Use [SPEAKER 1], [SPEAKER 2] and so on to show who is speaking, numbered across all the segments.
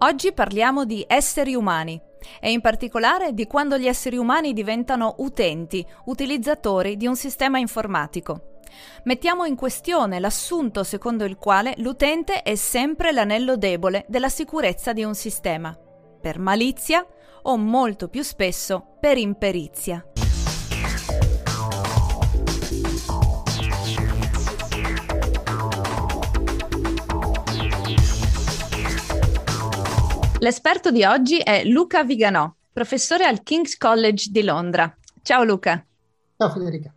[SPEAKER 1] Oggi parliamo di esseri umani e in particolare di quando gli esseri umani diventano utenti, utilizzatori di un sistema informatico. Mettiamo in questione l'assunto secondo il quale l'utente è sempre l'anello debole della sicurezza di un sistema, per malizia o molto più spesso per imperizia. L'esperto di oggi è Luca Viganò, professore al King's College di Londra. Ciao Luca.
[SPEAKER 2] Ciao Federica.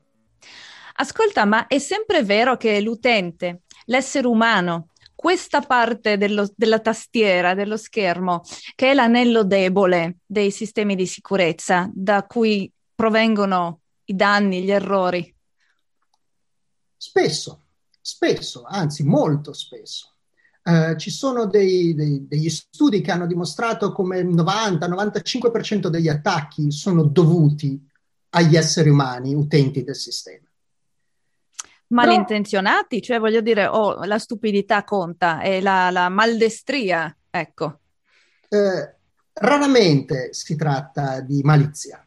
[SPEAKER 1] Ascolta, ma è sempre vero che l'utente, l'essere umano, questa parte dello, della tastiera, dello schermo, che è l'anello debole dei sistemi di sicurezza da cui provengono i danni, gli errori?
[SPEAKER 2] Spesso, spesso, anzi molto spesso. Eh, ci sono dei, dei, degli studi che hanno dimostrato come il 90-95% degli attacchi sono dovuti agli esseri umani, utenti del sistema.
[SPEAKER 1] Malintenzionati, cioè voglio dire, oh, la stupidità conta e la, la maldestria, ecco.
[SPEAKER 2] Eh, raramente si tratta di malizia,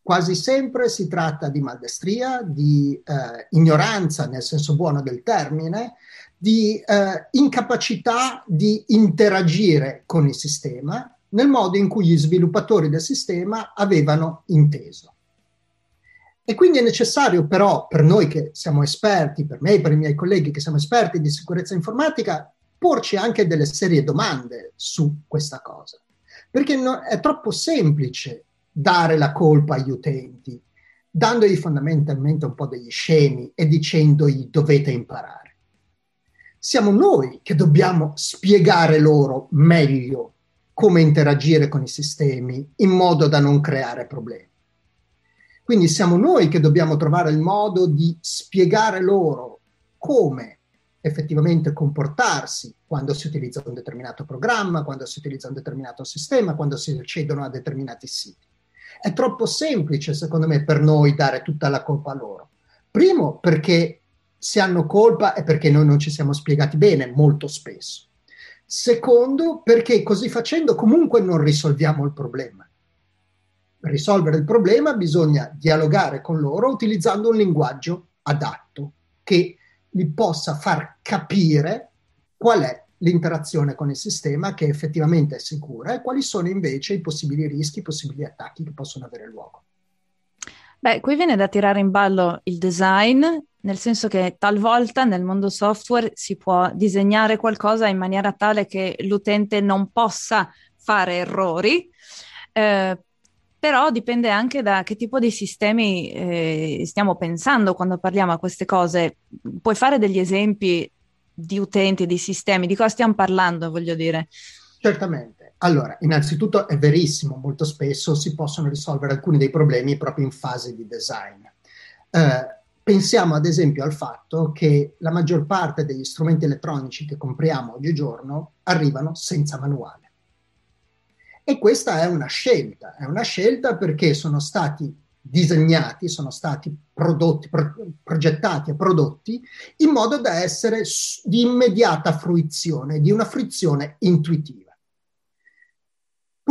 [SPEAKER 2] quasi sempre si tratta di maldestria, di eh, ignoranza nel senso buono del termine, di eh, incapacità di interagire con il sistema nel modo in cui gli sviluppatori del sistema avevano inteso. E quindi è necessario però per noi che siamo esperti, per me e per i miei colleghi che siamo esperti di sicurezza informatica, porci anche delle serie domande su questa cosa. Perché no, è troppo semplice dare la colpa agli utenti, dandogli fondamentalmente un po' degli scemi e dicendogli dovete imparare siamo noi che dobbiamo spiegare loro meglio come interagire con i sistemi in modo da non creare problemi. Quindi siamo noi che dobbiamo trovare il modo di spiegare loro come effettivamente comportarsi quando si utilizza un determinato programma, quando si utilizza un determinato sistema, quando si accedono a determinati siti. È troppo semplice, secondo me, per noi dare tutta la colpa a loro. Primo, perché se hanno colpa è perché noi non ci siamo spiegati bene molto spesso. Secondo, perché così facendo comunque non risolviamo il problema. Per risolvere il problema bisogna dialogare con loro utilizzando un linguaggio adatto che li possa far capire qual è l'interazione con il sistema che effettivamente è sicura e quali sono invece i possibili rischi, i possibili attacchi che possono avere luogo.
[SPEAKER 1] Beh, qui viene da tirare in ballo il design, nel senso che talvolta nel mondo software si può disegnare qualcosa in maniera tale che l'utente non possa fare errori, eh, però dipende anche da che tipo di sistemi eh, stiamo pensando quando parliamo a queste cose. Puoi fare degli esempi di utenti, di sistemi, di cosa stiamo parlando, voglio dire?
[SPEAKER 2] Certamente. Allora, innanzitutto è verissimo, molto spesso si possono risolvere alcuni dei problemi proprio in fase di design. Eh, pensiamo ad esempio al fatto che la maggior parte degli strumenti elettronici che compriamo oggigiorno arrivano senza manuale. E questa è una scelta, è una scelta perché sono stati disegnati, sono stati prodotti, pro- progettati e prodotti in modo da essere di immediata fruizione, di una fruizione intuitiva.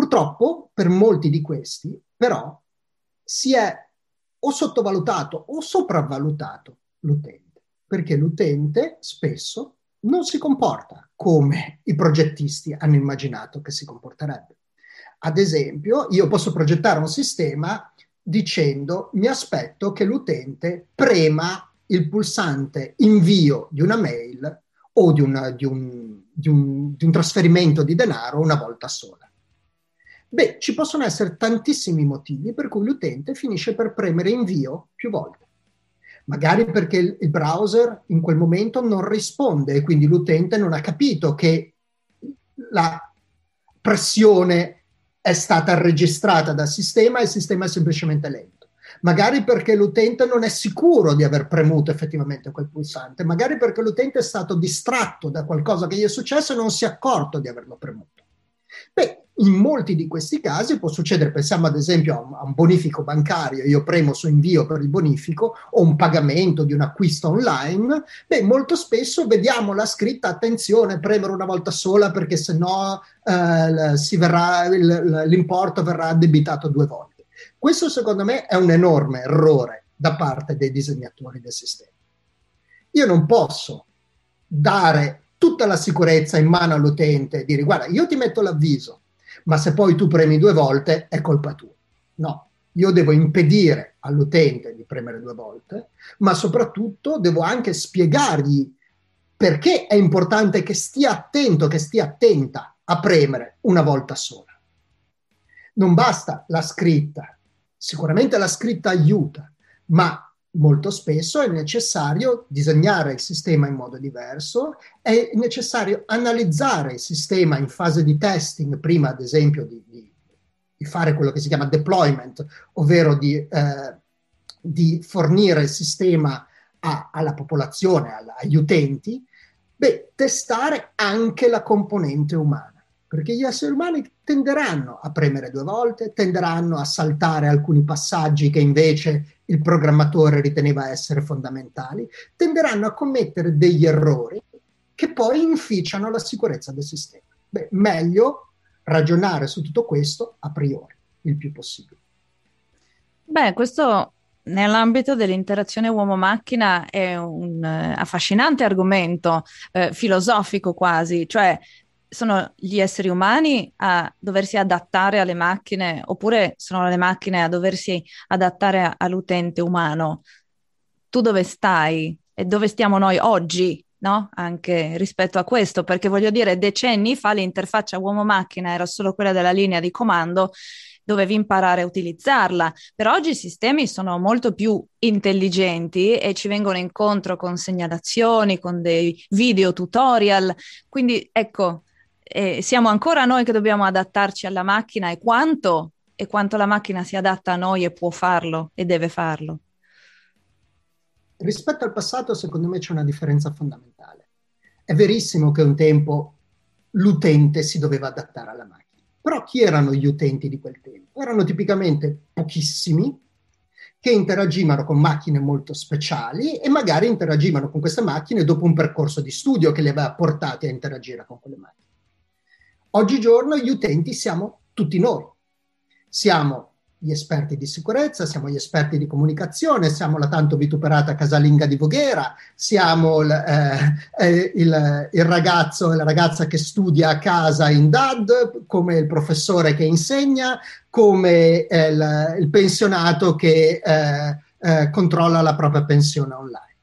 [SPEAKER 2] Purtroppo, per molti di questi, però, si è o sottovalutato o sopravvalutato l'utente, perché l'utente spesso non si comporta come i progettisti hanno immaginato che si comporterebbe. Ad esempio, io posso progettare un sistema dicendo mi aspetto che l'utente prema il pulsante invio di una mail o di, una, di, un, di, un, di un trasferimento di denaro una volta sola. Beh, ci possono essere tantissimi motivi per cui l'utente finisce per premere invio più volte. Magari perché il browser in quel momento non risponde e quindi l'utente non ha capito che la pressione è stata registrata dal sistema e il sistema è semplicemente lento. Magari perché l'utente non è sicuro di aver premuto effettivamente quel pulsante, magari perché l'utente è stato distratto da qualcosa che gli è successo e non si è accorto di averlo premuto. Beh, In molti di questi casi può succedere, pensiamo ad esempio a un bonifico bancario, io premo su invio per il bonifico o un pagamento di un acquisto online, beh, molto spesso vediamo la scritta attenzione, premere una volta sola perché se no eh, l'importo verrà addebitato due volte. Questo secondo me è un enorme errore da parte dei disegnatori del sistema. Io non posso dare tutta la sicurezza in mano all'utente e dire guarda, io ti metto l'avviso, ma se poi tu premi due volte è colpa tua. No, io devo impedire all'utente di premere due volte, ma soprattutto devo anche spiegargli perché è importante che stia attento, che stia attenta a premere una volta sola. Non basta la scritta, sicuramente la scritta aiuta, ma molto spesso è necessario disegnare il sistema in modo diverso, è necessario analizzare il sistema in fase di testing prima, ad esempio, di, di, di fare quello che si chiama deployment, ovvero di, eh, di fornire il sistema a, alla popolazione, agli utenti, beh, testare anche la componente umana perché gli esseri umani tenderanno a premere due volte, tenderanno a saltare alcuni passaggi che invece il programmatore riteneva essere fondamentali, tenderanno a commettere degli errori che poi inficiano la sicurezza del sistema. Beh, meglio ragionare su tutto questo a priori, il più possibile.
[SPEAKER 1] Beh, questo nell'ambito dell'interazione uomo-macchina è un uh, affascinante argomento uh, filosofico quasi, cioè sono gli esseri umani a doversi adattare alle macchine oppure sono le macchine a doversi adattare all'utente umano? Tu dove stai e dove stiamo noi oggi? No? Anche rispetto a questo, perché voglio dire, decenni fa l'interfaccia uomo-macchina era solo quella della linea di comando dovevi imparare a utilizzarla. Per oggi i sistemi sono molto più intelligenti e ci vengono incontro con segnalazioni, con dei video tutorial. Quindi ecco, eh, siamo ancora noi che dobbiamo adattarci alla macchina e quanto, e quanto la macchina si adatta a noi e può farlo e deve farlo.
[SPEAKER 2] Rispetto al passato, secondo me c'è una differenza fondamentale. È verissimo che un tempo l'utente si doveva adattare alla macchina, però chi erano gli utenti di quel tempo? Erano tipicamente pochissimi che interagivano con macchine molto speciali e magari interagivano con queste macchine dopo un percorso di studio che li aveva portati a interagire con quelle macchine. Oggigiorno gli utenti siamo tutti noi. Siamo gli esperti di sicurezza, siamo gli esperti di comunicazione, siamo la tanto vituperata casalinga di Voghera, siamo il, eh, eh il, il ragazzo e la ragazza che studia a casa in DAD, come il professore che insegna, come eh, il, il, pensionato che eh, eh, controlla la propria pensione online.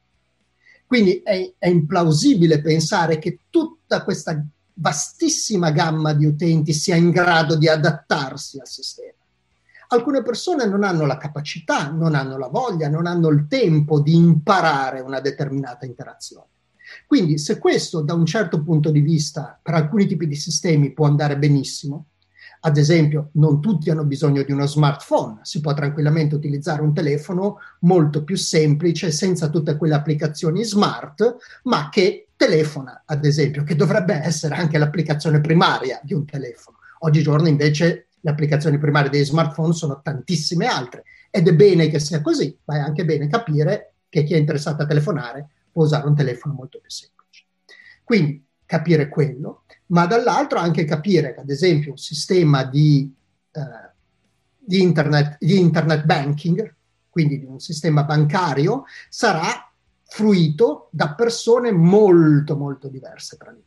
[SPEAKER 2] Quindi è, è implausibile pensare che tutta questa vastissima gamma di utenti sia in grado di adattarsi al sistema. Alcune persone non hanno la capacità, non hanno la voglia, non hanno il tempo di imparare una determinata interazione. Quindi se questo da un certo punto di vista per alcuni tipi di sistemi può andare benissimo, ad esempio, non tutti hanno bisogno di uno smartphone, si può tranquillamente utilizzare un telefono molto più semplice, senza tutte quelle applicazioni smart, ma che telefona, ad esempio, che dovrebbe essere anche l'applicazione primaria di un telefono. Oggigiorno invece le applicazioni primarie dei smartphone sono tantissime altre ed è bene che sia così, ma è anche bene capire che chi è interessato a telefonare può usare un telefono molto più semplice. Quindi capire quello, ma dall'altro anche capire che ad esempio un sistema di, eh, di, internet, di internet banking, quindi di un sistema bancario, sarà fruito da persone molto, molto diverse tra loro.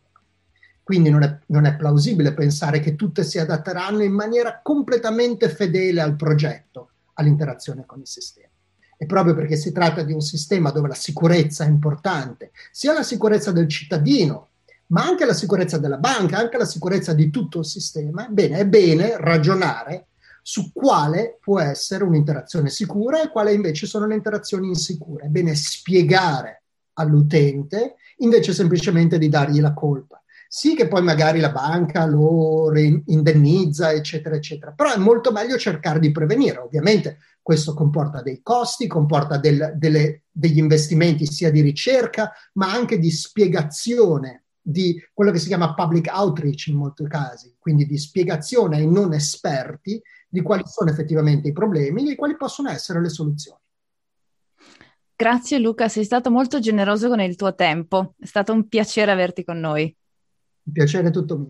[SPEAKER 2] Quindi non è, non è, plausibile pensare che tutte si adatteranno in maniera completamente fedele al progetto, all'interazione con il sistema. E proprio perché si tratta di un sistema dove la sicurezza è importante, sia la sicurezza del cittadino, ma anche la sicurezza della banca, anche la sicurezza di tutto il sistema, bene, è bene ragionare su quale può essere un'interazione sicura e quale invece sono le interazioni insicure. È bene spiegare all'utente invece semplicemente di dargli la colpa. Sì che poi magari la banca lo indennizza, eccetera, eccetera, però è molto meglio cercare di prevenire. Ovviamente questo comporta dei costi, comporta del, delle, degli investimenti sia di ricerca, ma anche di spiegazione di quello che si chiama public outreach in molti casi, quindi di spiegazione ai non esperti di quali sono effettivamente i problemi e quali possono essere le soluzioni.
[SPEAKER 1] Grazie Luca, sei stato molto generoso con il tuo tempo. È stato un piacere averti con noi.
[SPEAKER 2] Un piacere tutto mio.